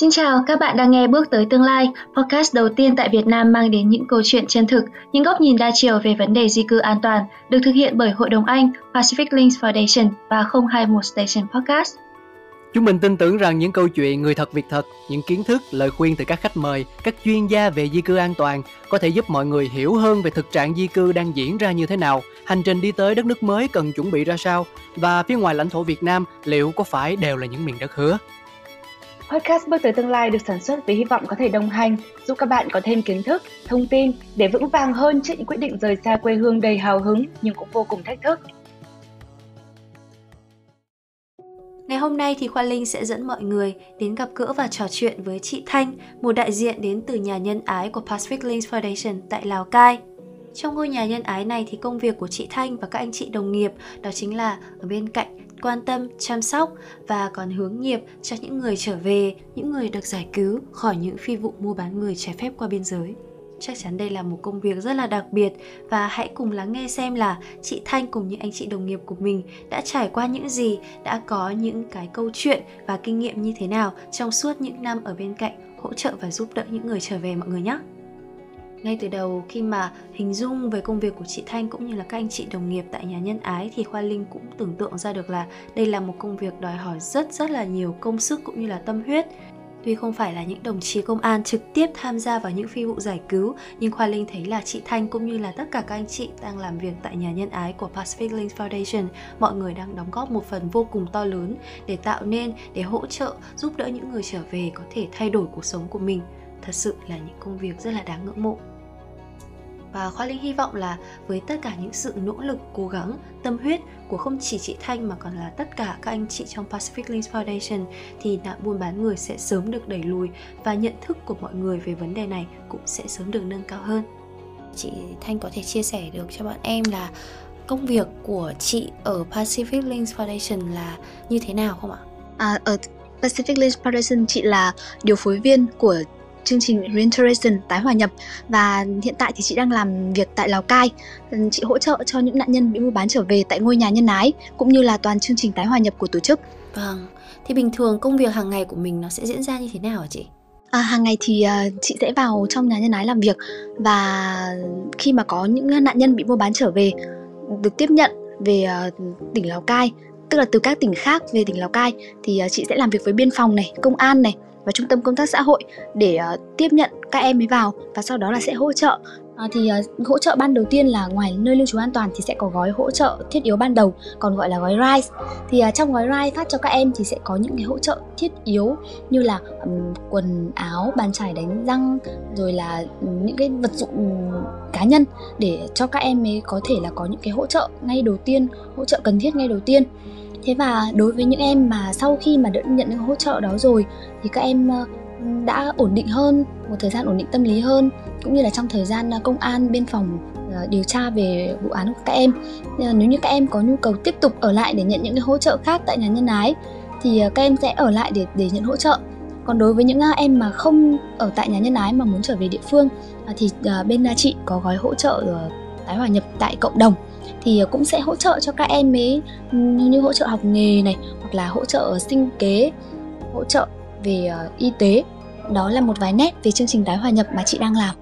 Xin chào, các bạn đang nghe Bước tới tương lai, podcast đầu tiên tại Việt Nam mang đến những câu chuyện chân thực, những góc nhìn đa chiều về vấn đề di cư an toàn, được thực hiện bởi Hội đồng Anh, Pacific Links Foundation và 021 Station Podcast. Chúng mình tin tưởng rằng những câu chuyện người thật việc thật, những kiến thức, lời khuyên từ các khách mời, các chuyên gia về di cư an toàn có thể giúp mọi người hiểu hơn về thực trạng di cư đang diễn ra như thế nào, hành trình đi tới đất nước mới cần chuẩn bị ra sao và phía ngoài lãnh thổ Việt Nam liệu có phải đều là những miền đất hứa. Podcast Bước tới tương lai được sản xuất với hy vọng có thể đồng hành, giúp các bạn có thêm kiến thức, thông tin để vững vàng hơn trước những quyết định rời xa quê hương đầy hào hứng nhưng cũng vô cùng thách thức. Ngày hôm nay thì Khoa Linh sẽ dẫn mọi người đến gặp gỡ và trò chuyện với chị Thanh, một đại diện đến từ nhà nhân ái của Pacific Links Foundation tại Lào Cai. Trong ngôi nhà nhân ái này thì công việc của chị Thanh và các anh chị đồng nghiệp đó chính là ở bên cạnh quan tâm, chăm sóc và còn hướng nghiệp cho những người trở về, những người được giải cứu khỏi những phi vụ mua bán người trái phép qua biên giới. Chắc chắn đây là một công việc rất là đặc biệt và hãy cùng lắng nghe xem là chị Thanh cùng những anh chị đồng nghiệp của mình đã trải qua những gì, đã có những cái câu chuyện và kinh nghiệm như thế nào trong suốt những năm ở bên cạnh hỗ trợ và giúp đỡ những người trở về mọi người nhé ngay từ đầu khi mà hình dung về công việc của chị Thanh cũng như là các anh chị đồng nghiệp tại nhà nhân ái thì Khoa Linh cũng tưởng tượng ra được là đây là một công việc đòi hỏi rất rất là nhiều công sức cũng như là tâm huyết Tuy không phải là những đồng chí công an trực tiếp tham gia vào những phi vụ giải cứu, nhưng Khoa Linh thấy là chị Thanh cũng như là tất cả các anh chị đang làm việc tại nhà nhân ái của Pacific Link Foundation, mọi người đang đóng góp một phần vô cùng to lớn để tạo nên, để hỗ trợ, giúp đỡ những người trở về có thể thay đổi cuộc sống của mình. Thật sự là những công việc rất là đáng ngưỡng mộ và Khoa Linh hy vọng là với tất cả những sự nỗ lực, cố gắng, tâm huyết của không chỉ chị Thanh mà còn là tất cả các anh chị trong Pacific Links Foundation thì nạn buôn bán người sẽ sớm được đẩy lùi và nhận thức của mọi người về vấn đề này cũng sẽ sớm được nâng cao hơn. Chị Thanh có thể chia sẻ được cho bọn em là công việc của chị ở Pacific Links Foundation là như thế nào không ạ? À, ở Pacific Links Foundation chị là điều phối viên của chương trình Reintegration tái hòa nhập và hiện tại thì chị đang làm việc tại Lào Cai. Chị hỗ trợ cho những nạn nhân bị mua bán trở về tại ngôi nhà nhân ái cũng như là toàn chương trình tái hòa nhập của tổ chức. Vâng. Thì bình thường công việc hàng ngày của mình nó sẽ diễn ra như thế nào hả chị? À, hàng ngày thì uh, chị sẽ vào trong nhà nhân ái làm việc và khi mà có những nạn nhân bị mua bán trở về được tiếp nhận về uh, tỉnh Lào Cai tức là từ các tỉnh khác về tỉnh Lào Cai thì uh, chị sẽ làm việc với biên phòng này, công an này và trung tâm công tác xã hội để uh, tiếp nhận các em ấy vào và sau đó là sẽ hỗ trợ. À, thì uh, hỗ trợ ban đầu tiên là ngoài nơi lưu trú an toàn thì sẽ có gói hỗ trợ thiết yếu ban đầu còn gọi là gói RISE thì uh, trong gói RISE phát cho các em thì sẽ có những cái hỗ trợ thiết yếu như là um, quần áo bàn chải đánh răng rồi là um, những cái vật dụng cá nhân để cho các em ấy có thể là có những cái hỗ trợ ngay đầu tiên hỗ trợ cần thiết ngay đầu tiên thế và đối với những em mà sau khi mà đã nhận những hỗ trợ đó rồi, thì các em ờ, đã ổn định hơn, một thời gian ổn định tâm lý hơn, cũng như là trong thời gian ờ, công an biên phòng ờ, điều tra về vụ án của các em. Nếu như các em có nhu cầu tiếp tục ở lại để nhận những cái hỗ trợ khác tại nhà nhân ái, thì các em sẽ ở lại để để nhận hỗ trợ. Còn đối với những em mà không ở tại nhà nhân ái mà muốn trở về địa phương thì bên chị có gói hỗ trợ tái hòa nhập tại cộng đồng thì cũng sẽ hỗ trợ cho các em ấy như hỗ trợ học nghề này, hoặc là hỗ trợ sinh kế, hỗ trợ về ờ, y tế. Đó là một vài nét về chương trình tái hòa nhập mà chị đang làm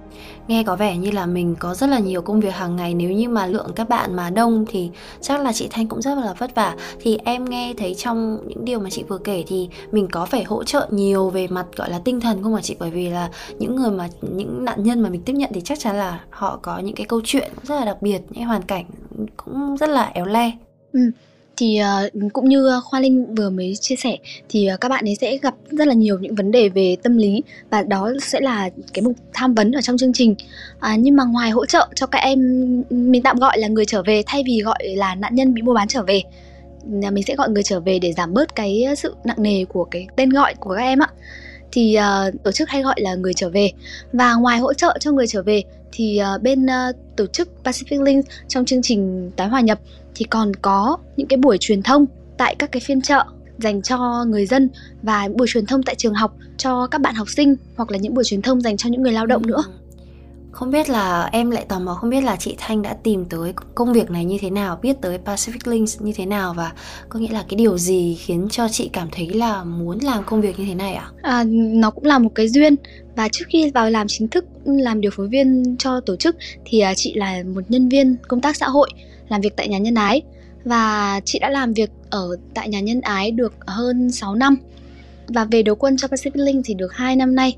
nghe có vẻ như là mình có rất là nhiều công việc hàng ngày, nếu như mà lượng các bạn mà đông thì chắc là chị thanh cũng rất là vất vả. Thì em nghe thấy trong những điều mà chị vừa kể thì mình có phải hỗ trợ nhiều về mặt, gọi là, tinh thần không mà chị? Bởi vì là những người mà, những nạn nhân mà mình tiếp nhận thì chắc chắn là họ có những cái câu chuyện rất là đặc biệt, những hoàn cảnh cũng rất là éo le. Ừ thì uh, cũng như ờ, Khoa Linh vừa mới chia sẻ thì uh, các bạn ấy sẽ gặp rất là nhiều những vấn đề về tâm lý và đó sẽ là cái mục tham vấn ở trong chương trình. À, nhưng mà ngoài hỗ trợ cho các em mình tạm gọi là người trở về thay vì gọi là nạn nhân bị mua bán trở về mình sẽ gọi người trở về để giảm bớt cái sự nặng nề của cái tên gọi của các em ạ thì uh, tổ chức hay gọi là người trở về và ngoài hỗ trợ cho người trở về thì uh, bên uh, tổ chức Pacific Link trong chương trình tái hòa nhập thì còn có những cái buổi truyền thông tại các cái phiên chợ dành cho người dân và buổi truyền thông tại trường học cho các bạn học sinh hoặc là những buổi truyền thông dành cho những người lao động nữa không biết là em lại tò mò không biết là chị Thanh đã tìm tới công việc này như thế nào, biết tới Pacific Links như thế nào và có nghĩa là cái điều gì khiến cho chị cảm thấy là muốn làm công việc như thế này ạ? À? À, nó cũng là một cái duyên và trước khi vào làm chính thức làm điều phối viên cho tổ chức thì à, chị là một nhân viên công tác xã hội làm việc tại nhà nhân ái và chị đã làm việc ở tại nhà nhân ái được hơn 6 năm và về đầu quân cho Pacific Link thì được 2 năm nay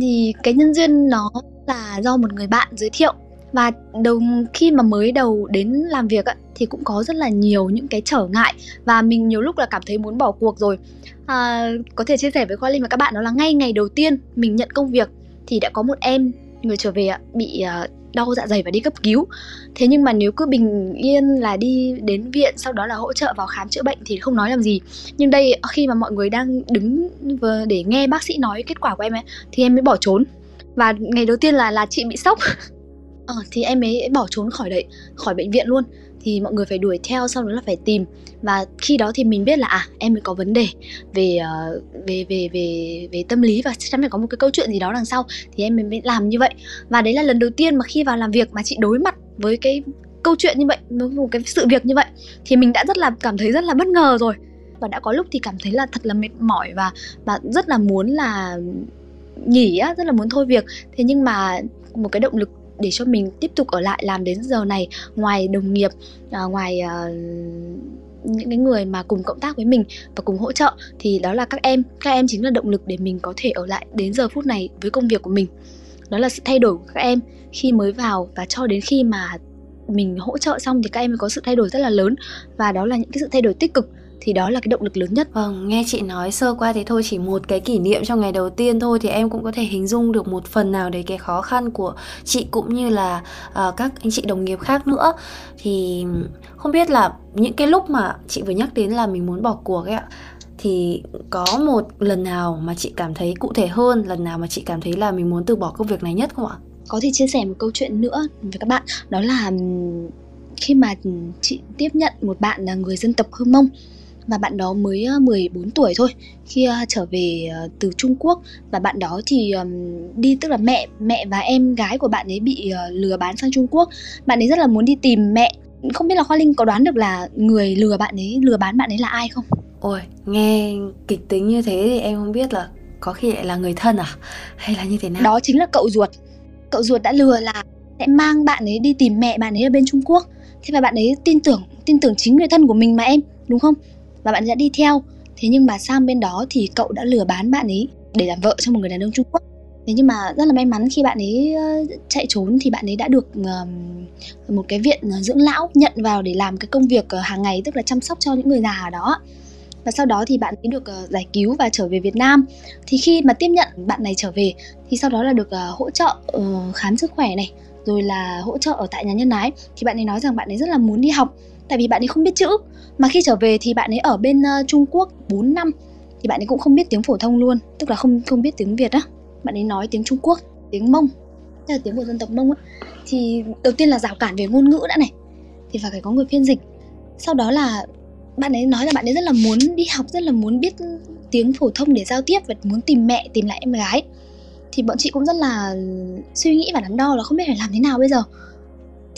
thì cái nhân duyên nó là do một người bạn giới thiệu. Và đầu khi mà mới đầu đến làm việc á, thì cũng có rất là nhiều những cái trở ngại. Và mình nhiều lúc là cảm thấy muốn bỏ cuộc rồi. À, có thể chia sẻ với khoa linh và các bạn đó là ngay ngày đầu tiên mình nhận công việc thì đã có một em người trở về ạ bị uh, đau dạ dày và đi cấp cứu. Thế nhưng mà nếu cứ bình yên là đi đến viện sau đó là hỗ trợ vào khám chữa bệnh thì không nói làm gì. Nhưng đây khi mà mọi người đang đứng để nghe bác sĩ nói kết quả của em ấy thì em mới bỏ trốn. Và ngày đầu tiên là là chị bị sốc. Ờ, thì em ấy bỏ trốn khỏi đấy khỏi bệnh viện luôn thì mọi người phải đuổi theo sau đó là phải tìm. Và khi đó thì mình biết là à em mới có vấn đề về uh, về về về về tâm lý và chắc chắn phải có một cái câu chuyện gì đó đằng sau thì em mới làm như vậy. Và đấy là lần đầu tiên mà khi vào làm việc mà chị đối mặt với cái câu chuyện như vậy với một cái sự việc như vậy thì mình đã rất là cảm thấy rất là bất ngờ rồi. Và đã có lúc thì cảm thấy là thật là mệt mỏi và và rất là muốn là nghỉ á rất là muốn thôi việc. Thế nhưng mà một cái động lực để cho mình tiếp tục ở lại làm đến giờ này ngoài đồng nghiệp à, ngoài à, những cái người mà cùng cộng tác với mình và cùng hỗ trợ thì đó là các em. Các em chính là động lực để mình có thể ở lại đến giờ phút này với công việc của mình. Đó là sự thay đổi của các em. Khi mới vào và cho đến khi mà mình hỗ trợ xong thì các em mới có sự thay đổi rất là lớn. Và đó là những cái sự thay đổi tích cực thì đó là cái động lực lớn nhất. Vâng, nghe chị nói sơ qua thì thôi chỉ một cái kỷ niệm trong ngày đầu tiên thôi thì em cũng có thể hình dung được một phần nào đấy cái khó khăn của chị cũng như là uh, các anh chị đồng nghiệp khác nữa. Thì không biết là những cái lúc mà chị vừa nhắc đến là mình muốn bỏ cuộc ấy ạ thì có một lần nào mà chị cảm thấy cụ thể hơn lần nào mà chị cảm thấy là mình muốn từ bỏ công việc này nhất không ạ có thể chia sẻ một câu chuyện nữa với các bạn đó là khi mà chị tiếp nhận một bạn là người dân tộc hơ mông và bạn đó mới 14 tuổi thôi. Khi trở về ờ, từ Trung Quốc và bạn đó thì đi tức là mẹ mẹ và em gái của bạn ấy bị ờ, lừa bán sang Trung Quốc. Bạn ấy rất là muốn đi tìm mẹ. Không biết là Khoa Linh có đoán được là người lừa bạn ấy lừa bán bạn ấy là ai không? Ôi nghe kịch tính như thế thì em không biết là có khi lại là người thân à? Hay là như thế nào? Đó chính là cậu ruột. Cậu ruột đã lừa là sẽ mang bạn ấy đi tìm mẹ bạn ấy ở bên Trung Quốc. Thế và bạn ấy tin tưởng tin tưởng chính người thân của mình mà em đúng không và bạn đã đi theo. Thế nhưng mà sang bên đó thì cậu đã lừa bán bạn ấy để làm vợ cho một người đàn ông Trung Quốc. Thế nhưng mà rất là may mắn khi bạn ấy ờ, chạy trốn thì bạn ấy đã được một cái viện ờ, dưỡng lão nhận vào để làm cái công việc ờ, hàng ngày, tức là chăm sóc cho những người già ở đó. Và sau đó thì bạn ấy được giải cứu và trở về Việt Nam. Thì khi mà tiếp nhận bạn này trở về, thì sau đó là được hỗ trợ khám sức khỏe này, rồi là hỗ trợ ở tại nhà nhân ái. Thì bạn ấy nói rằng bạn ấy rất là muốn đi học tại vì bạn ấy không biết chữ. Mà khi trở về thì bạn ấy ở bên uh, Trung Quốc 4 năm thì bạn ấy cũng không biết tiếng phổ thông luôn tức là không không biết tiếng Việt á. Bạn ấy nói tiếng Trung Quốc tiếng Mông tức là tiếng của dân tộc Mông á. Thì đầu tiên là rào cản về ngôn ngữ đã này thì phải phải có người phiên dịch. Sau đó là bạn ấy nói là bạn ấy rất là muốn đi học rất là muốn biết tiếng phổ thông để giao tiếp và muốn tìm mẹ tìm lại em gái. Thì bọn chị cũng rất là suy nghĩ và đắn đo là không biết phải làm thế nào bây giờ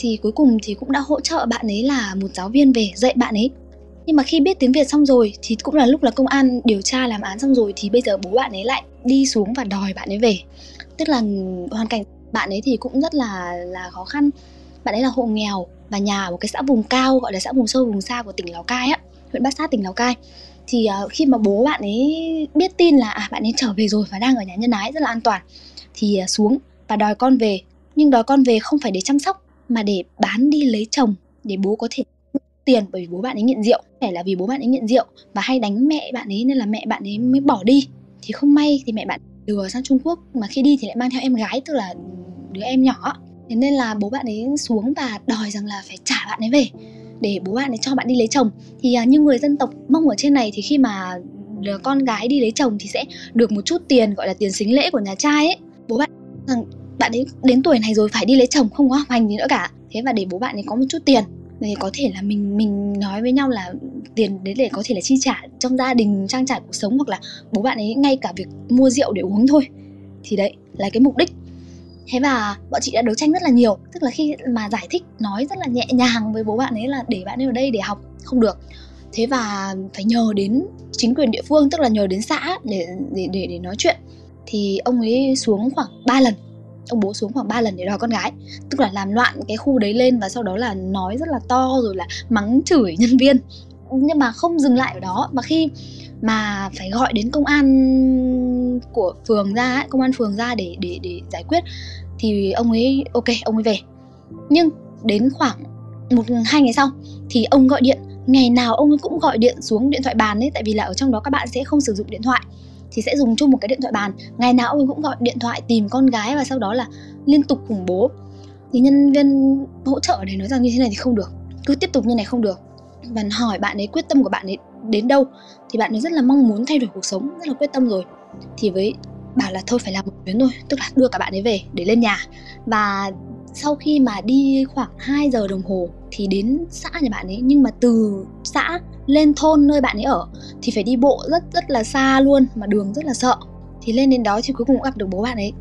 thì cuối cùng thì cũng đã hỗ trợ bạn ấy là một giáo viên về dạy bạn ấy. Nhưng mà khi biết tiếng Việt xong rồi thì cũng là lúc là công an điều tra làm án xong rồi thì bây giờ bố bạn ấy lại đi xuống và đòi bạn ấy về. Tức là hoàn cảnh bạn ấy thì cũng rất là là khó khăn. Bạn ấy là hộ nghèo và nhà ở một cái xã vùng cao gọi là xã vùng sâu vùng xa của tỉnh Lào Cai á huyện Bát Sát tỉnh Lào Cai. Thì uh, khi mà bố bạn ấy biết tin là à, bạn ấy trở về rồi và đang ở nhà nhân ái rất là an toàn thì uh, xuống và đòi con về. Nhưng đòi con về không phải để chăm sóc mà để bán đi lấy chồng để bố có thể tiền bởi vì bố bạn ấy nghiện rượu. Phải là vì bố bạn ấy nghiện rượu và hay đánh mẹ bạn ấy nên là mẹ bạn ấy mới bỏ đi. Thì không may thì mẹ bạn lừa sang Trung Quốc mà khi đi thì lại mang theo em gái, tức là đứa em nhỏ. Thế nên là bố bạn ấy xuống và đòi rằng là phải trả bạn ấy về để bố bạn ấy cho bạn đi lấy chồng. Thì à, như người dân tộc mông ở trên này thì khi mà con gái đi lấy chồng thì sẽ được một chút tiền, gọi là tiền xính lễ của nhà trai ấy. Bố bạn rằng bạn ấy đến tuổi này rồi phải đi lấy chồng không có học hành gì nữa cả. Thế và để bố bạn ấy có một chút tiền thì có thể là mình mình nói với nhau là tiền đấy để có thể là chi trả trong gia đình trang trải cuộc sống hoặc là bố bạn ấy ngay cả việc mua rượu để uống thôi. Thì đấy là cái mục đích. Thế và bọn chị đã đấu tranh rất là nhiều tức là khi mà giải thích nói rất là nhẹ nhàng với bố bạn ấy là để bạn ấy ở đây để học không được. Thế và phải nhờ đến chính quyền địa phương tức là nhờ đến xã để để để, để nói chuyện. Thì ông ấy xuống khoảng 3 lần ông bố xuống khoảng 3 lần để đòi con gái. Tức là làm loạn cái khu đấy lên và sau đó là nói rất là to rồi là mắng chửi nhân viên. Nhưng mà không dừng lại ở đó. Mà khi mà phải gọi đến công an của phường ra ấy, công an phường ra để để để giải quyết thì ông ấy ok ông ấy về. Nhưng đến khoảng một hai ngày sau thì ông gọi điện. Ngày nào ông ấy cũng gọi điện xuống điện thoại bàn ấy tại vì là ở trong đó các bạn sẽ không sử dụng điện thoại thì sẽ dùng chung một cái điện thoại bàn. Ngày nào ông ấy cũng gọi điện thoại tìm con gái và sau đó là liên tục khủng bố. Thì nhân viên hỗ trợ để nói rằng như thế này thì không được, cứ tiếp tục như này không được. Và hỏi bạn ấy quyết tâm của bạn ấy đến đâu thì bạn ấy rất là mong muốn thay đổi cuộc sống, rất là quyết tâm rồi. Thì với bảo là thôi phải làm một chuyến thôi, tức là đưa cả bạn ấy về để lên nhà. Và sau khi mà đi khoảng 2 giờ đồng hồ thì đến xã nhà bạn ấy, nhưng mà từ xã lên thôn nơi bạn ấy ở thì phải đi bộ rất rất là xa luôn mà đường rất là sợ. Thì lên đến đó thì cuối cùng cũng gặp được bố bạn ấy.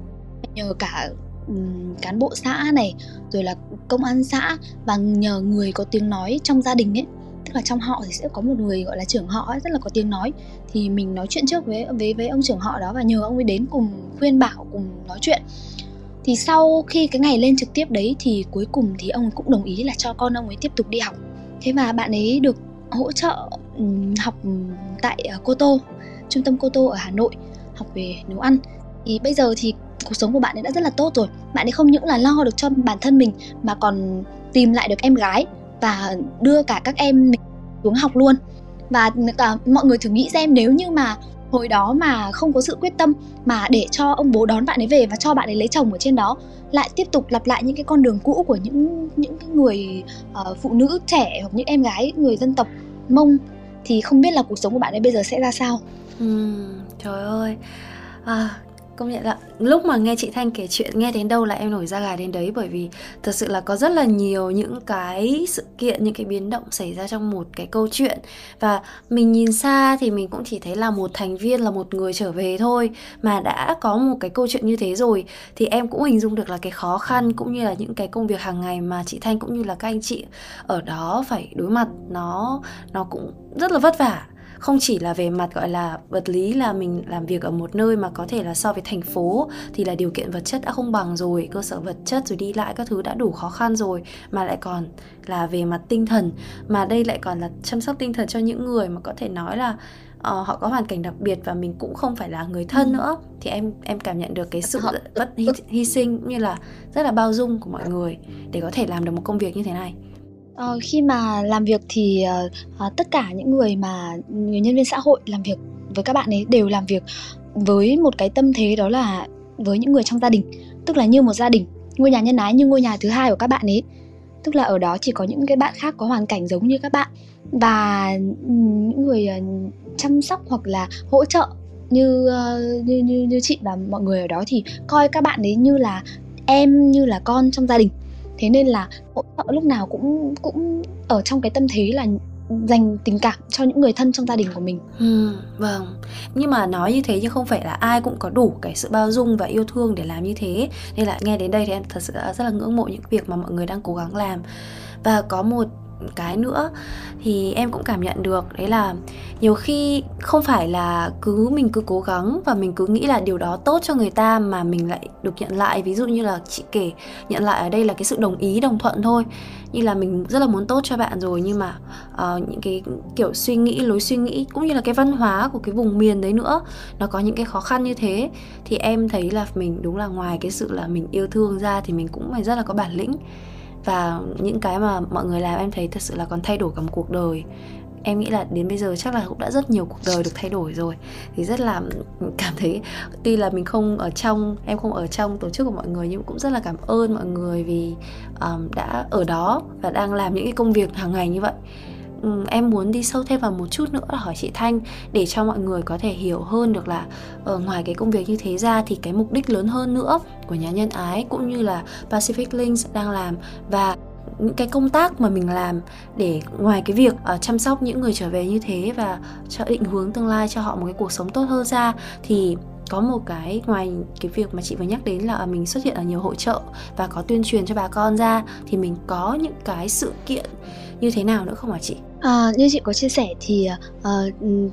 Nhờ cả um, cán bộ xã này rồi là công an xã và nhờ người có tiếng nói trong gia đình ấy. Tức là trong họ thì sẽ có một người gọi là trưởng họ ấy, rất là có tiếng nói. Thì mình nói chuyện trước với với với ông trưởng họ đó và nhờ ông ấy đến cùng khuyên bảo cùng nói chuyện. Thì sau khi cái ngày lên trực tiếp đấy thì cuối cùng thì ông ấy cũng đồng ý là cho con ông ấy tiếp tục đi học. Thế và bạn ấy được hỗ trợ ừ, học tại à, Cô Tô trung tâm Cô Tô ở Hà Nội, học về nấu ăn. Thì bây giờ thì cuộc sống của bạn ấy đã rất là tốt rồi. Bạn ấy không những là lo được cho bản thân mình mà còn tìm lại được em gái và đưa cả các em mình xuống học luôn. Và cả mọi người thử nghĩ xem, nếu như mà hồi đó mà không có sự quyết tâm mà để cho ông bố đón bạn ấy về và cho bạn ấy lấy chồng ở trên đó lại tiếp tục lặp lại những cái con đường cũ của những những cái người uh, phụ nữ trẻ hoặc những em gái người dân tộc mông. Thì không biết là cuộc sống của bạn ấy bây giờ sẽ ra sao? Ừ, trời ơi. À, công nhận là lúc mà nghe chị Thanh kể chuyện, nghe đến đâu là em nổi da gà đến đấy, bởi vì thật sự là có rất là nhiều những cái sự kiện, những cái biến động xảy ra trong một cái câu chuyện. Và mình nhìn xa thì mình cũng chỉ thấy là một thành viên, là một người trở về thôi mà đã có một cái câu chuyện như thế rồi. Thì em cũng hình dung được là cái khó khăn cũng như là những cái công việc hàng ngày mà chị Thanh cũng như là các anh chị ở đó phải đối mặt, nó nó cũng rất là vất vả không chỉ là về mặt gọi là vật lý là mình làm việc ở một nơi mà có thể là so với thành phố thì là điều kiện vật chất đã không bằng rồi cơ sở vật chất rồi đi lại các thứ đã đủ khó khăn rồi. Mà lại còn là về mặt tinh thần mà đây lại còn là chăm sóc tinh thần cho những người mà có thể nói là uh, họ có hoàn cảnh đặc biệt và mình cũng không phải là người thân ừ. nữa. Thì em em cảm nhận được cái sự bất hy, hy sinh cũng như là rất là bao dung của mọi người để có thể làm được một công việc như thế này Ờ, khi mà làm việc thì uh, tất cả những người mà người nhân viên xã hội làm việc với các bạn ấy đều làm việc với một cái tâm thế đó là với những người trong gia đình tức là như một gia đình ngôi nhà nhân ái như ngôi nhà thứ hai của các bạn ấy. Tức là ở đó chỉ có những cái bạn khác có hoàn cảnh giống như các bạn và ừ, những người ờ, chăm sóc hoặc là hỗ trợ như, như như như chị và mọi người ở đó thì coi các bạn ấy như là em như là con trong gia đình thế nên là hỗ trợ lúc nào cũng cũng ở trong cái tâm thế là dành tình cảm cho những người thân trong gia đình của mình. Ừ, vâng. Nhưng mà nói như thế nhưng không phải là ai cũng có đủ cái sự bao dung và yêu thương để làm như thế. Nên là nghe đến đây thì em thật sự rất là ngưỡng mộ những việc mà mọi người đang cố gắng làm. Và có một cái nữa thì em cũng cảm nhận được đấy là nhiều khi không phải là cứ mình cứ cố gắng và mình cứ nghĩ là điều đó tốt cho người ta mà mình lại được nhận lại. Ví dụ như là chị kể nhận lại ở đây là cái sự đồng ý đồng thuận thôi như là mình rất là muốn tốt cho bạn rồi nhưng mà uh, những cái kiểu suy nghĩ lối suy nghĩ cũng như là cái văn hóa của cái vùng miền đấy nữa nó có những cái khó khăn như thế thì em thấy là mình đúng là ngoài cái sự là mình yêu thương ra thì mình cũng phải rất là có bản lĩnh và những cái mà mọi người làm em thấy thật sự là còn thay đổi cả một cuộc đời. Em nghĩ là đến bây giờ chắc là cũng đã rất nhiều cuộc đời được thay đổi rồi. Thì rất là cảm thấy tuy là mình không ở trong em không ở trong tổ chức của mọi người nhưng cũng rất là cảm ơn mọi người vì um, đã ở đó và đang làm những cái công việc hàng ngày như vậy. Ừ, em muốn đi sâu thêm vào một chút nữa là hỏi chị Thanh để cho mọi người có thể hiểu hơn được là ở ngoài cái công việc như thế ra thì cái mục đích lớn hơn nữa của nhà nhân ái cũng như là Pacific Links đang làm và những cái công tác mà mình làm để ngoài cái việc uh, chăm sóc những người trở về như thế và cho định hướng tương lai cho họ một cái cuộc sống tốt hơn ra thì có một cái ngoài cái việc mà chị vừa nhắc đến là à, mình xuất hiện ở nhiều hội trợ và có tuyên truyền cho bà con ra thì mình có những cái sự kiện như thế nào nữa không hả chị? À, như chị có chia sẻ thì uh,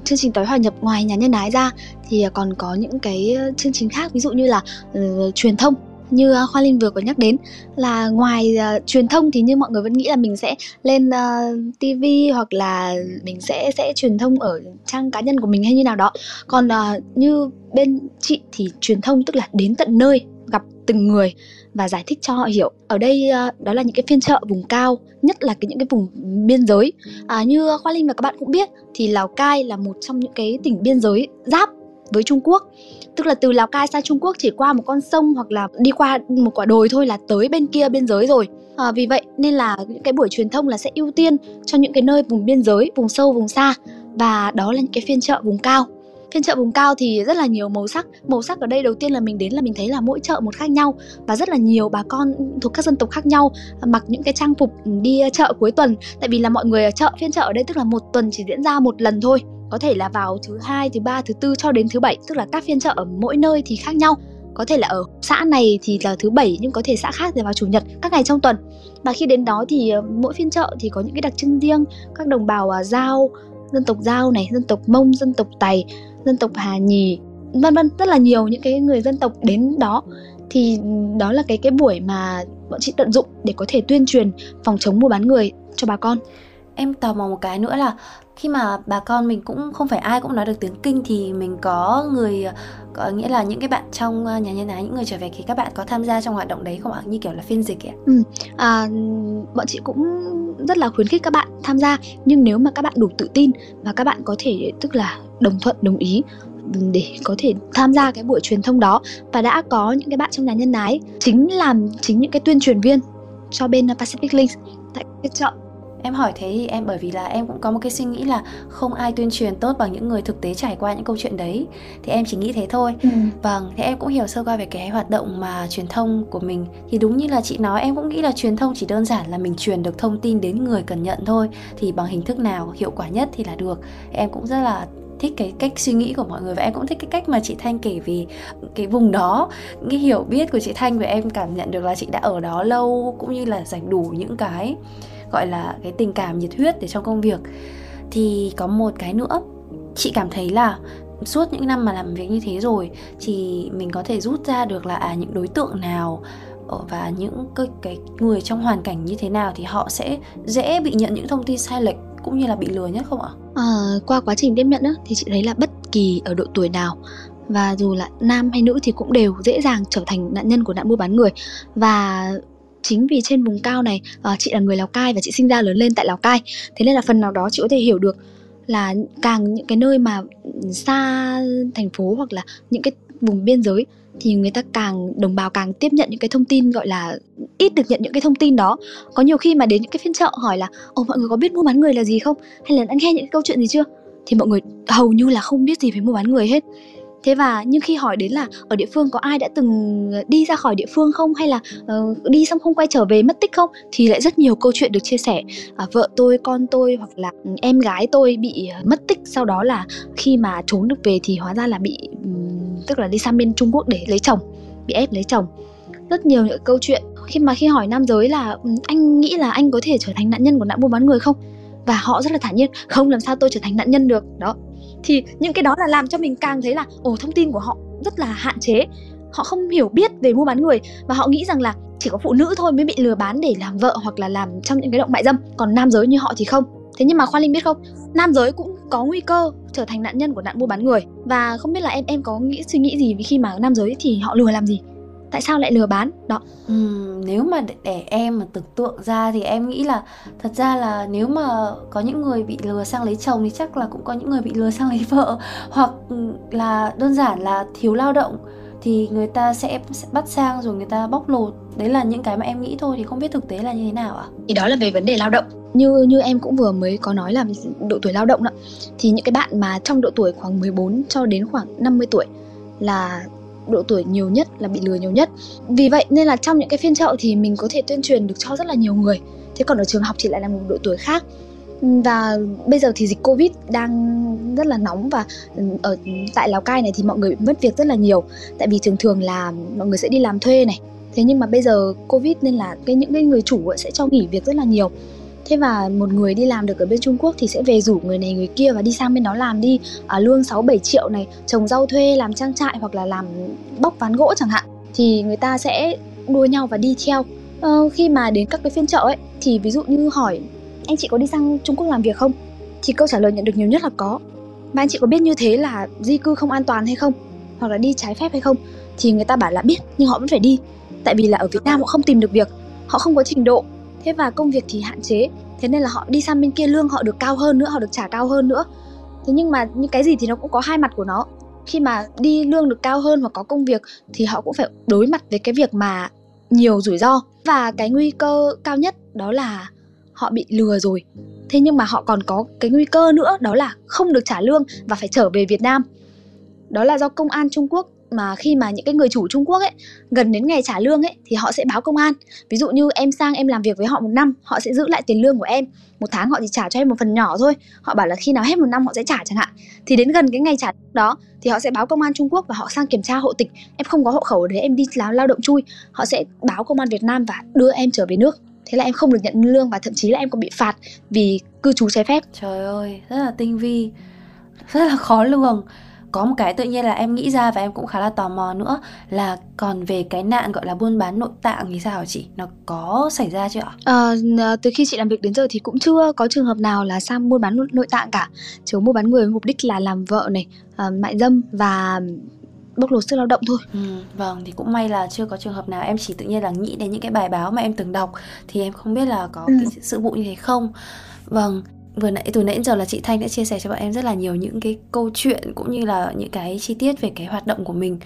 chương trình tối hòa nhập ngoài nhà nhân ái ra thì à, còn có những cái chương trình khác ví dụ như là uh, truyền thông như ờ, Khoa Linh vừa có nhắc đến là ngoài uh, truyền thông thì như mọi người vẫn nghĩ là mình sẽ lên ờ, uh, TV hoặc là mình sẽ sẽ truyền thông ở trang cá nhân của mình hay như nào đó. Còn uh, như bên chị thì truyền thông tức là đến tận nơi gặp từng người và giải thích cho họ hiểu. Ở đây uh, đó là những cái phiên chợ vùng cao nhất là cái những cái vùng biên giới. À, như khoa linh và các bạn cũng biết thì lào cai là một trong những cái tỉnh biên giới giáp với trung quốc tức là từ lào cai sang trung quốc chỉ qua một con sông hoặc là đi qua một quả đồi thôi là tới bên kia biên giới rồi. À, vì vậy nên là những cái buổi truyền thông là sẽ ưu tiên cho những cái nơi vùng biên giới vùng sâu vùng xa. Và đó là những cái phiên chợ vùng cao. Phiên chợ vùng cao thì rất là nhiều màu sắc. Màu sắc ở đây đầu tiên là mình đến là mình thấy là mỗi chợ một khác nhau và rất là nhiều bà con thuộc các dân tộc khác nhau mặc những cái trang phục đi chợ cuối tuần. Tại vì là mọi người ở chợ phiên chợ ở đây tức là một tuần chỉ diễn ra một lần thôi có thể là vào thứ hai, thứ ba, thứ tư cho đến thứ bảy, tức là các phiên chợ ở mỗi nơi thì khác nhau. Có thể là ở xã này thì là thứ bảy, nhưng có thể xã khác thì vào chủ nhật, các ngày trong tuần. Và khi đến đó thì ờ, mỗi phiên chợ thì có những cái đặc trưng riêng, các đồng bào à, giao, dân tộc giao này, dân tộc mông, dân tộc tày, dân tộc hà nhì, vân vân, rất là nhiều những cái người dân tộc đến đó. Thì đó là cái cái buổi mà bọn chị tận dụng để có thể tuyên truyền phòng chống mua bán người cho bà con em tò mò một cái nữa là khi mà bà con mình cũng không phải ai cũng nói được tiếng kinh thì mình có người có nghĩa là những cái bạn trong à, nhà nhân ái những người trở về thì các bạn có tham gia trong hoạt động đấy không ạ? Như kiểu là phiên dịch ấy ừ, à, bọn chị cũng rất là khuyến khích các bạn tham gia. Nhưng nếu mà các bạn đủ tự tin và các bạn có thể tức là đồng thuận đồng ý để có thể tham gia cái buổi truyền thông đó và đã có những cái bạn trong nhà nhân ái chính làm chính những cái tuyên truyền viên cho bên Pacific Links tại cái chợ Em hỏi thế thì em bởi vì là em cũng có một cái suy nghĩ là không ai tuyên truyền tốt bằng những người thực tế trải qua những câu chuyện đấy. Thì em chỉ nghĩ thế thôi. Ừ. Vâng, thế em cũng hiểu sơ qua về cái hoạt động mà truyền thông của mình. Thì đúng như là chị nói, em cũng nghĩ là truyền thông chỉ đơn giản là mình truyền được thông tin đến người cần nhận thôi. Thì bằng hình thức nào hiệu quả nhất thì là được. Em cũng rất là thích cái cách suy nghĩ của mọi người và em cũng thích cái cách mà chị Thanh kể vì cái vùng đó cái hiểu biết của chị Thanh và em cảm nhận được là chị đã ở đó lâu cũng như là dành đủ những cái gọi là cái tình cảm nhiệt huyết để trong công việc thì có một cái nữa chị cảm thấy là suốt những năm mà làm việc như thế rồi thì mình có thể rút ra được là à những đối tượng nào ờ, và những cái, cái người trong hoàn cảnh như thế nào thì họ sẽ dễ bị nhận những thông tin sai lệch cũng như là bị lừa nhất không ạ? À, qua quá trình tiếp nhận đó, thì chị thấy là bất kỳ ở độ tuổi nào và dù là nam hay nữ thì cũng đều dễ dàng trở thành nạn nhân của nạn mua bán người và chính vì trên vùng cao này uh, chị là người lào cai và chị sinh ra lớn lên tại lào cai. Thế nên là phần nào đó chị có thể hiểu được là càng những cái nơi mà xa thành phố hoặc là những cái vùng biên giới thì người ta càng đồng bào càng tiếp nhận những cái thông tin gọi là ít được nhận những cái thông tin đó. Có nhiều khi mà đến những cái phiên chợ hỏi là ồ mọi người có biết mua bán người là gì không? Hay là đã nghe những cái câu chuyện gì chưa? Thì mọi người hầu như là không biết gì về mua bán người hết thế và nhưng khi hỏi đến là ở địa phương có ai đã từng ờ, đi ra khỏi địa phương không? Hay là uh, đi xong không quay trở về mất tích không? Thì lại rất nhiều câu chuyện được chia sẻ. À, vợ tôi con tôi hoặc là ừ, em gái tôi bị ờ, mất tích. Sau đó là khi mà trốn được về thì hóa ra là bị um, tức là đi sang bên trung quốc để lấy chồng bị ép lấy chồng. Rất nhiều những câu chuyện. Khi mà khi hỏi nam giới là ừ, anh nghĩ là anh có thể trở thành nạn nhân của nạn buôn bán người không? Và họ rất là thản nhiên không làm sao tôi trở thành nạn nhân được? Đó thì những cái đó là làm cho mình càng thấy là, ồ, thông tin của họ rất là hạn chế. Họ không hiểu biết về mua bán người và họ nghĩ rằng là chỉ có phụ nữ thôi mới bị lừa bán để làm vợ hoặc là làm trong những cái động mại dâm, còn nam giới như họ thì không. Thế nhưng mà khoa linh biết không? Nam giới cũng có nguy cơ trở thành nạn nhân của nạn mua bán người. Và không biết là em em có nghĩ, suy nghĩ gì vì khi mà nam giới thì họ lừa làm gì? Tại sao lại lừa bán? Đó. Ừ, nếu mà để, để em mà tưởng tượng ra thì em nghĩ là thật ra là nếu mà có những người bị lừa sang lấy chồng thì chắc là cũng có những người bị lừa sang lấy vợ. Hoặc là đơn giản là thiếu lao động thì người ta sẽ bắt sang rồi người ta bóc lột. Đấy là những cái mà em nghĩ thôi thì không biết thực tế là như thế nào ạ? À? thì đó là về vấn đề lao động. Như như em cũng vừa mới có nói là độ tuổi lao động đó thì những cái bạn mà trong độ tuổi khoảng 14 cho đến khoảng 50 tuổi là độ tuổi nhiều nhất là bị lừa nhiều nhất. Vì vậy nên là trong những cái phiên chợ thì mình có thể tuyên truyền được cho rất là nhiều người. Thế còn ở trường học thì lại là một độ tuổi khác. Và bây giờ thì dịch covid đang rất là nóng và ừ, ở tại lào cai này thì mọi người bị mất việc rất là nhiều. Tại vì thường thường là mọi người sẽ đi làm thuê này. Thế nhưng mà bây giờ covid nên là cái, những cái người chủ sẽ cho nghỉ việc rất là nhiều thế và một người đi làm được ở bên Trung Quốc thì sẽ về rủ người này người kia và đi sang bên đó làm đi à, lương 6 7 triệu này, trồng rau thuê, làm trang trại hoặc là làm bóc ván gỗ chẳng hạn thì người ta sẽ đua nhau và đi theo. Ờ, khi mà đến các cái phiên chợ ấy thì ví dụ như hỏi anh chị có đi sang Trung Quốc làm việc không? Thì câu trả lời nhận được nhiều nhất là có. Mà anh chị có biết như thế là di cư không an toàn hay không? Hoặc là đi trái phép hay không? Thì người ta bảo là biết nhưng họ vẫn phải đi. Tại vì là ở Việt Nam họ không tìm được việc, họ không có trình độ thế và công việc thì hạn chế. Thế nên là họ đi sang bên kia lương họ được cao hơn nữa, họ được trả cao hơn nữa. Thế nhưng mà những cái gì thì nó cũng có hai mặt của nó. Khi mà đi lương được cao hơn hoặc có công việc thì họ cũng phải đối mặt với cái việc mà nhiều rủi ro. Và cái nguy cơ cao nhất đó là họ bị lừa rồi. Thế nhưng mà họ còn có cái nguy cơ nữa, đó là không được trả lương và phải trở về Việt Nam. Đó là do công an Trung Quốc mà khi mà những cái người chủ Trung Quốc ấy, gần đến ngày trả lương ấy, thì họ sẽ báo công an. Ví dụ như em sang em làm việc với họ một năm, họ sẽ giữ lại tiền lương của em. Một tháng họ chỉ trả cho em một phần nhỏ thôi. Họ bảo là khi nào hết một năm họ sẽ trả chẳng hạn. Thì đến gần cái ngày trả đó, thì họ sẽ báo công an Trung Quốc và họ sang kiểm tra hộ tịch. Em không có hộ khẩu ở đấy, em đi làm lao động chui. Họ sẽ báo công an Việt Nam và đưa em trở về nước. Thế là em không được nhận lương và thậm chí là em còn bị phạt vì cư trú trái phép. Trời ơi, rất là tinh vi, rất là khó lường có một cái tự nhiên là em nghĩ ra và em cũng khá là tò mò nữa là còn về cái nạn gọi là buôn bán nội tạng thì sao hả chị nó có xảy ra chưa ạ à, từ khi chị làm việc đến giờ thì cũng chưa có trường hợp nào là sang buôn bán nội tạng cả chỉ mua bán người với mục đích là làm vợ này uh, mại dâm và bóc lột sức lao động thôi. Ừ, vâng thì cũng may là chưa có trường hợp nào em chỉ tự nhiên là nghĩ đến những cái bài báo mà em từng đọc thì em không biết là có ừ. cái sự vụ như thế không. Vâng, vừa nãy từ nãy giờ là chị Thanh đã chia sẻ cho bọn em rất là nhiều những cái câu chuyện cũng như là những cái chi tiết về cái hoạt động của mình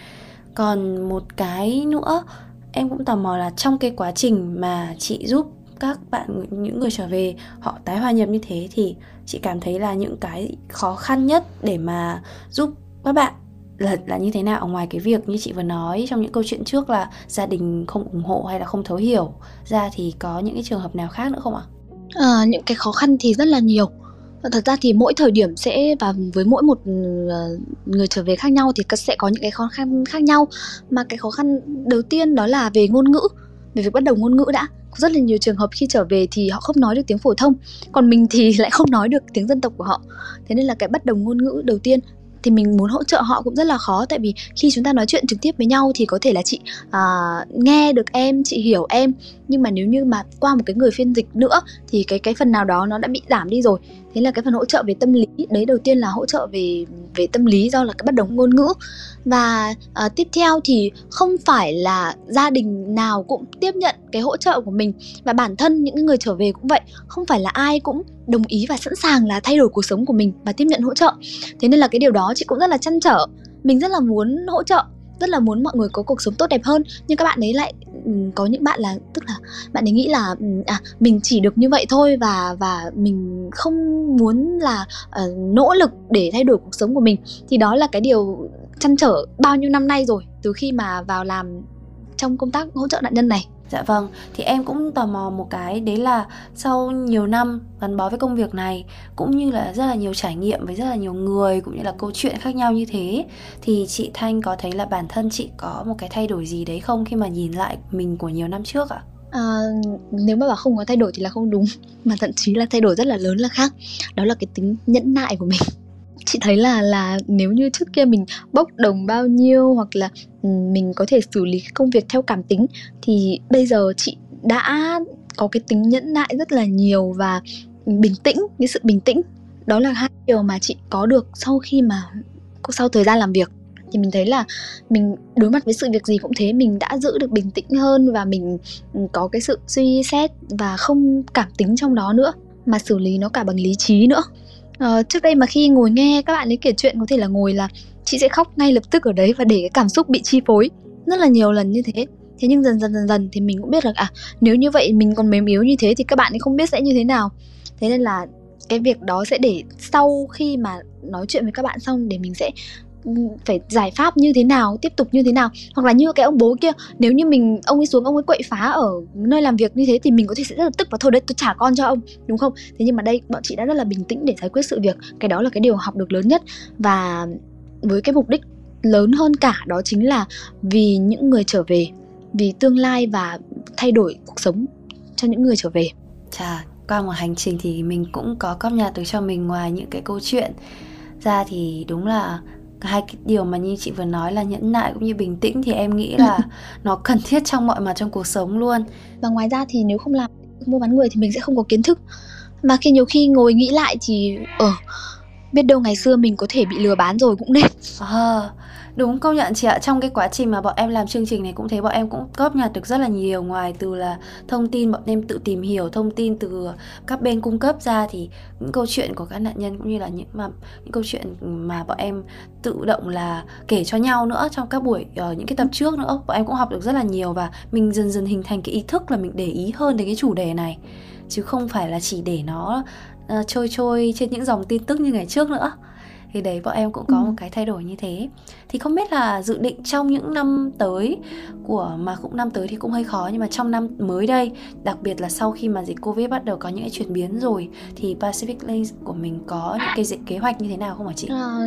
còn một cái nữa em cũng tò mò là trong cái quá trình mà chị giúp các bạn những người trở về họ tái hòa nhập như thế thì chị cảm thấy là những cái khó khăn nhất để mà giúp các bạn là là như thế nào ngoài cái việc như chị vừa nói trong những câu chuyện trước là gia đình không ủng hộ hay là không thấu hiểu ra thì có những cái trường hợp nào khác nữa không ạ? À, Ờ, những cái khó khăn thì rất là nhiều. Ờ, thật ra thì mỗi thời điểm sẽ, và với mỗi một ờ, người trở về khác nhau thì sẽ có những cái khó khăn khác nhau. Mà cái khó khăn đầu tiên đó là về ngôn ngữ, về việc bắt đầu ngôn ngữ đã. Có rất là nhiều trường hợp khi trở về thì họ không nói được tiếng phổ thông, còn mình thì lại không nói được tiếng dân tộc của họ. Thế nên là cái bắt đầu ngôn ngữ đầu tiên thì mình muốn hỗ trợ họ cũng rất là khó. Tại vì khi chúng ta nói chuyện trực tiếp với nhau thì có thể là chị à, nghe được em chị hiểu em. Nhưng mà nếu như mà qua một cái người phiên dịch nữa thì cái cái phần nào đó nó đã bị giảm đi rồi thế là cái phần hỗ trợ về tâm lý đấy đầu tiên là hỗ trợ về về tâm lý do là cái bất đồng ngôn ngữ. Và à, tiếp theo thì không phải là gia đình nào cũng tiếp nhận cái hỗ trợ của mình. Và bản thân những người trở về cũng vậy không phải là ai cũng đồng ý và sẵn sàng là thay đổi cuộc sống của mình và tiếp nhận hỗ trợ. Thế nên là cái điều đó chị cũng rất là chăn trở. Mình rất là muốn hỗ trợ rất là muốn mọi người có cuộc sống tốt đẹp hơn nhưng các bạn ấy lại Ừ, có những bạn là tức là bạn ấy nghĩ là ừ, à mình chỉ được như vậy thôi và và mình không muốn là uh, nỗ lực để thay đổi cuộc sống của mình. Thì đó là cái điều chăn trở bao nhiêu năm nay rồi từ khi mà vào làm trong công tác hỗ trợ nạn nhân này. Dạ vâng, thì em cũng tò mò một cái đấy là sau nhiều năm gắn bó với công việc này cũng như là rất là nhiều trải nghiệm với rất là nhiều người cũng như là câu chuyện khác nhau như thế thì chị Thanh có thấy là bản thân chị có một cái thay đổi gì đấy không khi mà nhìn lại mình của nhiều năm trước ạ? À? À, nếu mà bảo không có thay đổi thì là không đúng mà thậm chí là thay đổi rất là lớn là khác đó là cái tính nhẫn nại của mình chị thấy là là nếu như trước kia mình bốc đồng bao nhiêu hoặc là ừ, mình có thể xử lý công việc theo cảm tính, thì bây giờ chị đã có cái tính nhẫn nại rất là nhiều và bình tĩnh, cái sự bình tĩnh. Đó là hai điều mà chị có được sau khi mà, sau thời gian làm việc. Thì mình thấy là mình đối mặt với sự việc gì cũng thế, mình đã giữ được bình tĩnh hơn và mình ừ, có cái sự suy xét và không cảm tính trong đó nữa, mà xử lý nó cả bằng lý trí nữa uh, trước đây mà khi ngồi nghe các bạn ấy kể chuyện có thể là ngồi là chị sẽ khóc ngay lập tức ở đấy và để cái cảm xúc bị chi phối rất là nhiều lần như thế. Thế nhưng dần dần dần dần thì mình cũng biết là à nếu như vậy mình còn mềm yếu như thế thì các bạn ấy không biết sẽ như thế nào. Thế nên là cái việc đó sẽ để sau khi mà nói chuyện với các bạn xong để mình sẽ phải giải pháp như thế nào tiếp tục như thế nào? Hoặc là như cái ông bố kia nếu như mình ông ấy xuống ông ấy quậy phá ở nơi làm việc như thế thì mình có thể sẽ rất là tức và thôi đấy tôi trả con cho ông đúng không? Thế nhưng mà đây bọn chị đã rất là bình tĩnh để giải quyết sự việc. Cái đó là cái điều học được lớn nhất. Và với cái mục đích lớn hơn cả đó chính là vì những người trở về vì tương lai và thay đổi cuộc sống cho những người trở về. Chà, qua một hành trình thì mình cũng có cóp nhặt được cho mình ngoài những cái câu chuyện. Ra thì đúng là hai cái điều mà như chị vừa nói là nhẫn nại cũng như bình tĩnh thì em nghĩ là nó cần thiết trong mọi mặt trong cuộc sống luôn. Và ngoài ra thì nếu không làm mua bán người thì mình sẽ không có kiến thức. Mà khi nhiều khi ngồi nghĩ lại thì ở ờ, biết đâu ngày xưa mình có thể bị lừa bán rồi cũng nên. À, Đúng công nhận chị ạ, trong cái quá trình mà bọn em làm chương trình này cũng thấy bọn em cũng góp nhặt được rất là nhiều. Ngoài từ là thông tin bọn em tự tìm hiểu thông tin từ các bên cung cấp ra thì những câu chuyện của các nạn nhân cũng như là những mà những câu chuyện mà bọn em tự động là kể cho nhau nữa trong các buổi uh, những cái tập trước nữa. Bọn em cũng học được rất là nhiều và mình dần dần hình thành cái ý thức là mình để ý hơn đến cái chủ đề này. Chứ không phải là chỉ để nó uh, trôi trôi trên những dòng tin tức như ngày trước nữa thì đấy bọn em cũng có ừ. một cái thay đổi như thế thì không biết là dự định trong những năm tới của mà cũng năm tới thì cũng hơi khó nhưng mà trong năm mới đây đặc biệt là sau khi mà dịch covid bắt đầu có những cái chuyển biến rồi thì Pacific Link của mình có những cái kế hoạch như thế nào không hả chị? À,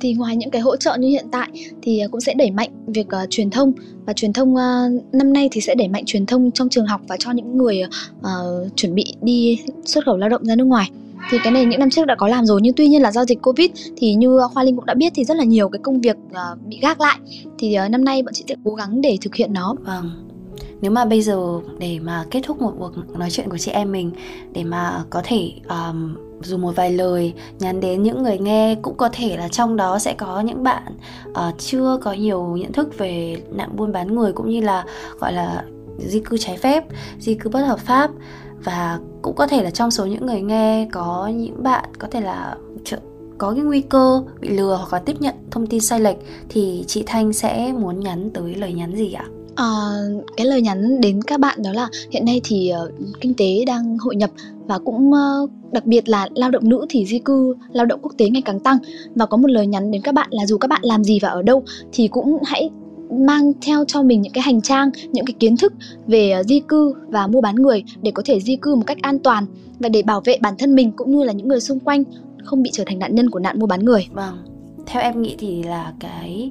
thì ngoài những cái hỗ trợ như hiện tại thì cũng sẽ đẩy mạnh việc uh, truyền thông và truyền thông uh, năm nay thì sẽ đẩy mạnh truyền thông trong trường học và cho những người uh, chuẩn bị đi xuất khẩu lao động ra nước ngoài thì cái này những năm trước đã có làm rồi nhưng tuy nhiên là do dịch covid thì như khoa linh cũng đã biết thì rất là nhiều cái công việc uh, bị gác lại. Thì uh, năm nay bọn chị sẽ cố gắng để thực hiện nó. Vâng. Nếu mà bây giờ để mà kết thúc một cuộc nói chuyện của chị em mình để mà có thể um, dùng một vài lời nhắn đến những người nghe cũng có thể là trong đó sẽ có những bạn uh, chưa có nhiều nhận thức về nạn buôn bán người cũng như là gọi là di cư trái phép di cư bất hợp pháp và cũng có thể là trong số những người nghe có những bạn có thể là có cái nguy cơ bị lừa hoặc là tiếp nhận thông tin sai lệch thì chị Thanh sẽ muốn nhắn tới lời nhắn gì ạ? À, cái lời nhắn đến các bạn đó là hiện nay thì uh, kinh tế đang hội nhập và cũng uh, đặc biệt là lao động nữ thì di cư lao động quốc tế ngày càng tăng và có một lời nhắn đến các bạn là dù các bạn làm gì và ở đâu thì cũng hãy mang theo cho mình những cái hành trang, những cái kiến thức về ờ, di cư và mua bán người để có thể di cư một cách an toàn và để bảo vệ bản thân mình cũng như là những người xung quanh, không bị trở thành nạn nhân của nạn mua bán người. Vâng. Theo em nghĩ thì là cái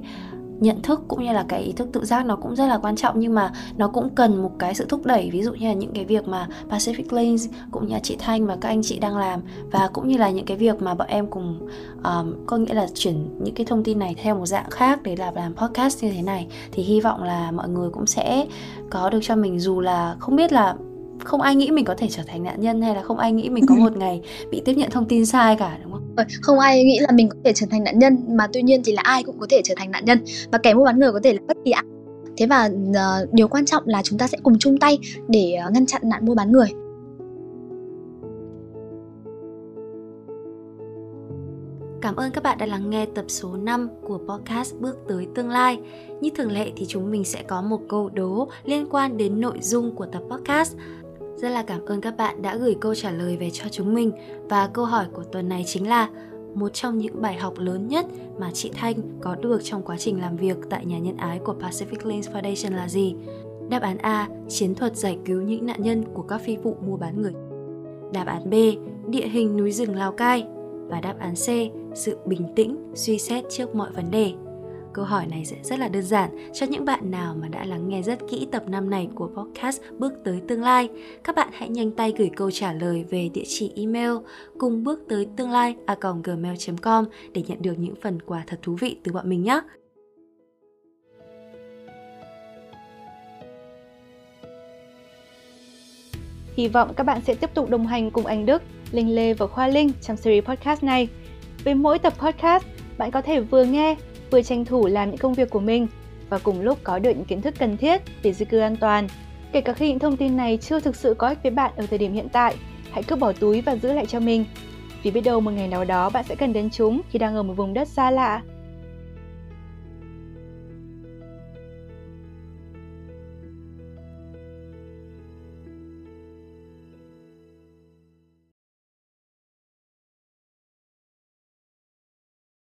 nhận thức cũng như là cái ý thức tự giác nó cũng rất là quan trọng nhưng mà nó cũng cần một cái sự thúc đẩy ví dụ như là những cái việc mà Pacific Links cũng như là chị Thanh và các anh chị đang làm và cũng như là những cái việc mà bọn em cùng um, có nghĩa là chuyển những cái thông tin này theo một dạng khác để làm làm podcast như thế này. Thì hy vọng là mọi người cũng sẽ có được cho mình dù là không biết là không ai nghĩ mình có thể trở thành nạn nhân hay là không ai nghĩ mình có một ngày bị tiếp nhận thông tin sai cả đúng không? Không ai nghĩ là mình có thể trở thành nạn nhân mà tuy nhiên thì là ai cũng có thể trở thành nạn nhân và kẻ mua bán người có thể là bất kỳ ai. Thế và uh, điều quan trọng là chúng ta sẽ cùng chung tay để uh, ngăn chặn nạn mua bán người. Cảm ơn các bạn đã lắng nghe tập số 5 của podcast Bước tới tương lai. Như thường lệ thì chúng mình sẽ có một câu đố liên quan đến nội dung của tập podcast. Rất là cảm ơn các bạn đã gửi câu trả lời về cho chúng mình và câu hỏi của tuần này chính là một trong những bài học lớn nhất mà chị Thanh có được trong quá trình làm việc tại nhà nhân ái của Pacific Links Foundation là gì? Đáp án A, chiến thuật giải cứu những nạn nhân của các phi vụ mua bán người. Đáp án B, địa hình núi rừng Lào Cai. Và đáp án C, sự bình tĩnh, suy xét trước mọi vấn đề. Câu hỏi này sẽ rất là đơn giản cho những bạn nào mà đã lắng nghe rất kỹ tập 5 này của podcast Bước tới tương lai. Các bạn hãy nhanh tay gửi câu trả lời về địa chỉ email cùng bước tới tương lai a gmail.com để nhận được những phần quà thật thú vị từ bọn mình nhé. Hy vọng các bạn sẽ tiếp tục đồng hành cùng anh Đức, Linh Lê và Khoa Linh trong series podcast này. Với mỗi tập podcast, bạn có thể vừa nghe vừa tranh thủ làm những công việc của mình và cùng lúc có được những kiến thức cần thiết để di cư an toàn. Kể cả khi những thông tin này chưa thực sự có ích với bạn ở thời điểm hiện tại, hãy cứ bỏ túi và giữ lại cho mình. Vì biết đâu một ngày nào đó bạn sẽ cần đến chúng khi đang ở một vùng đất xa lạ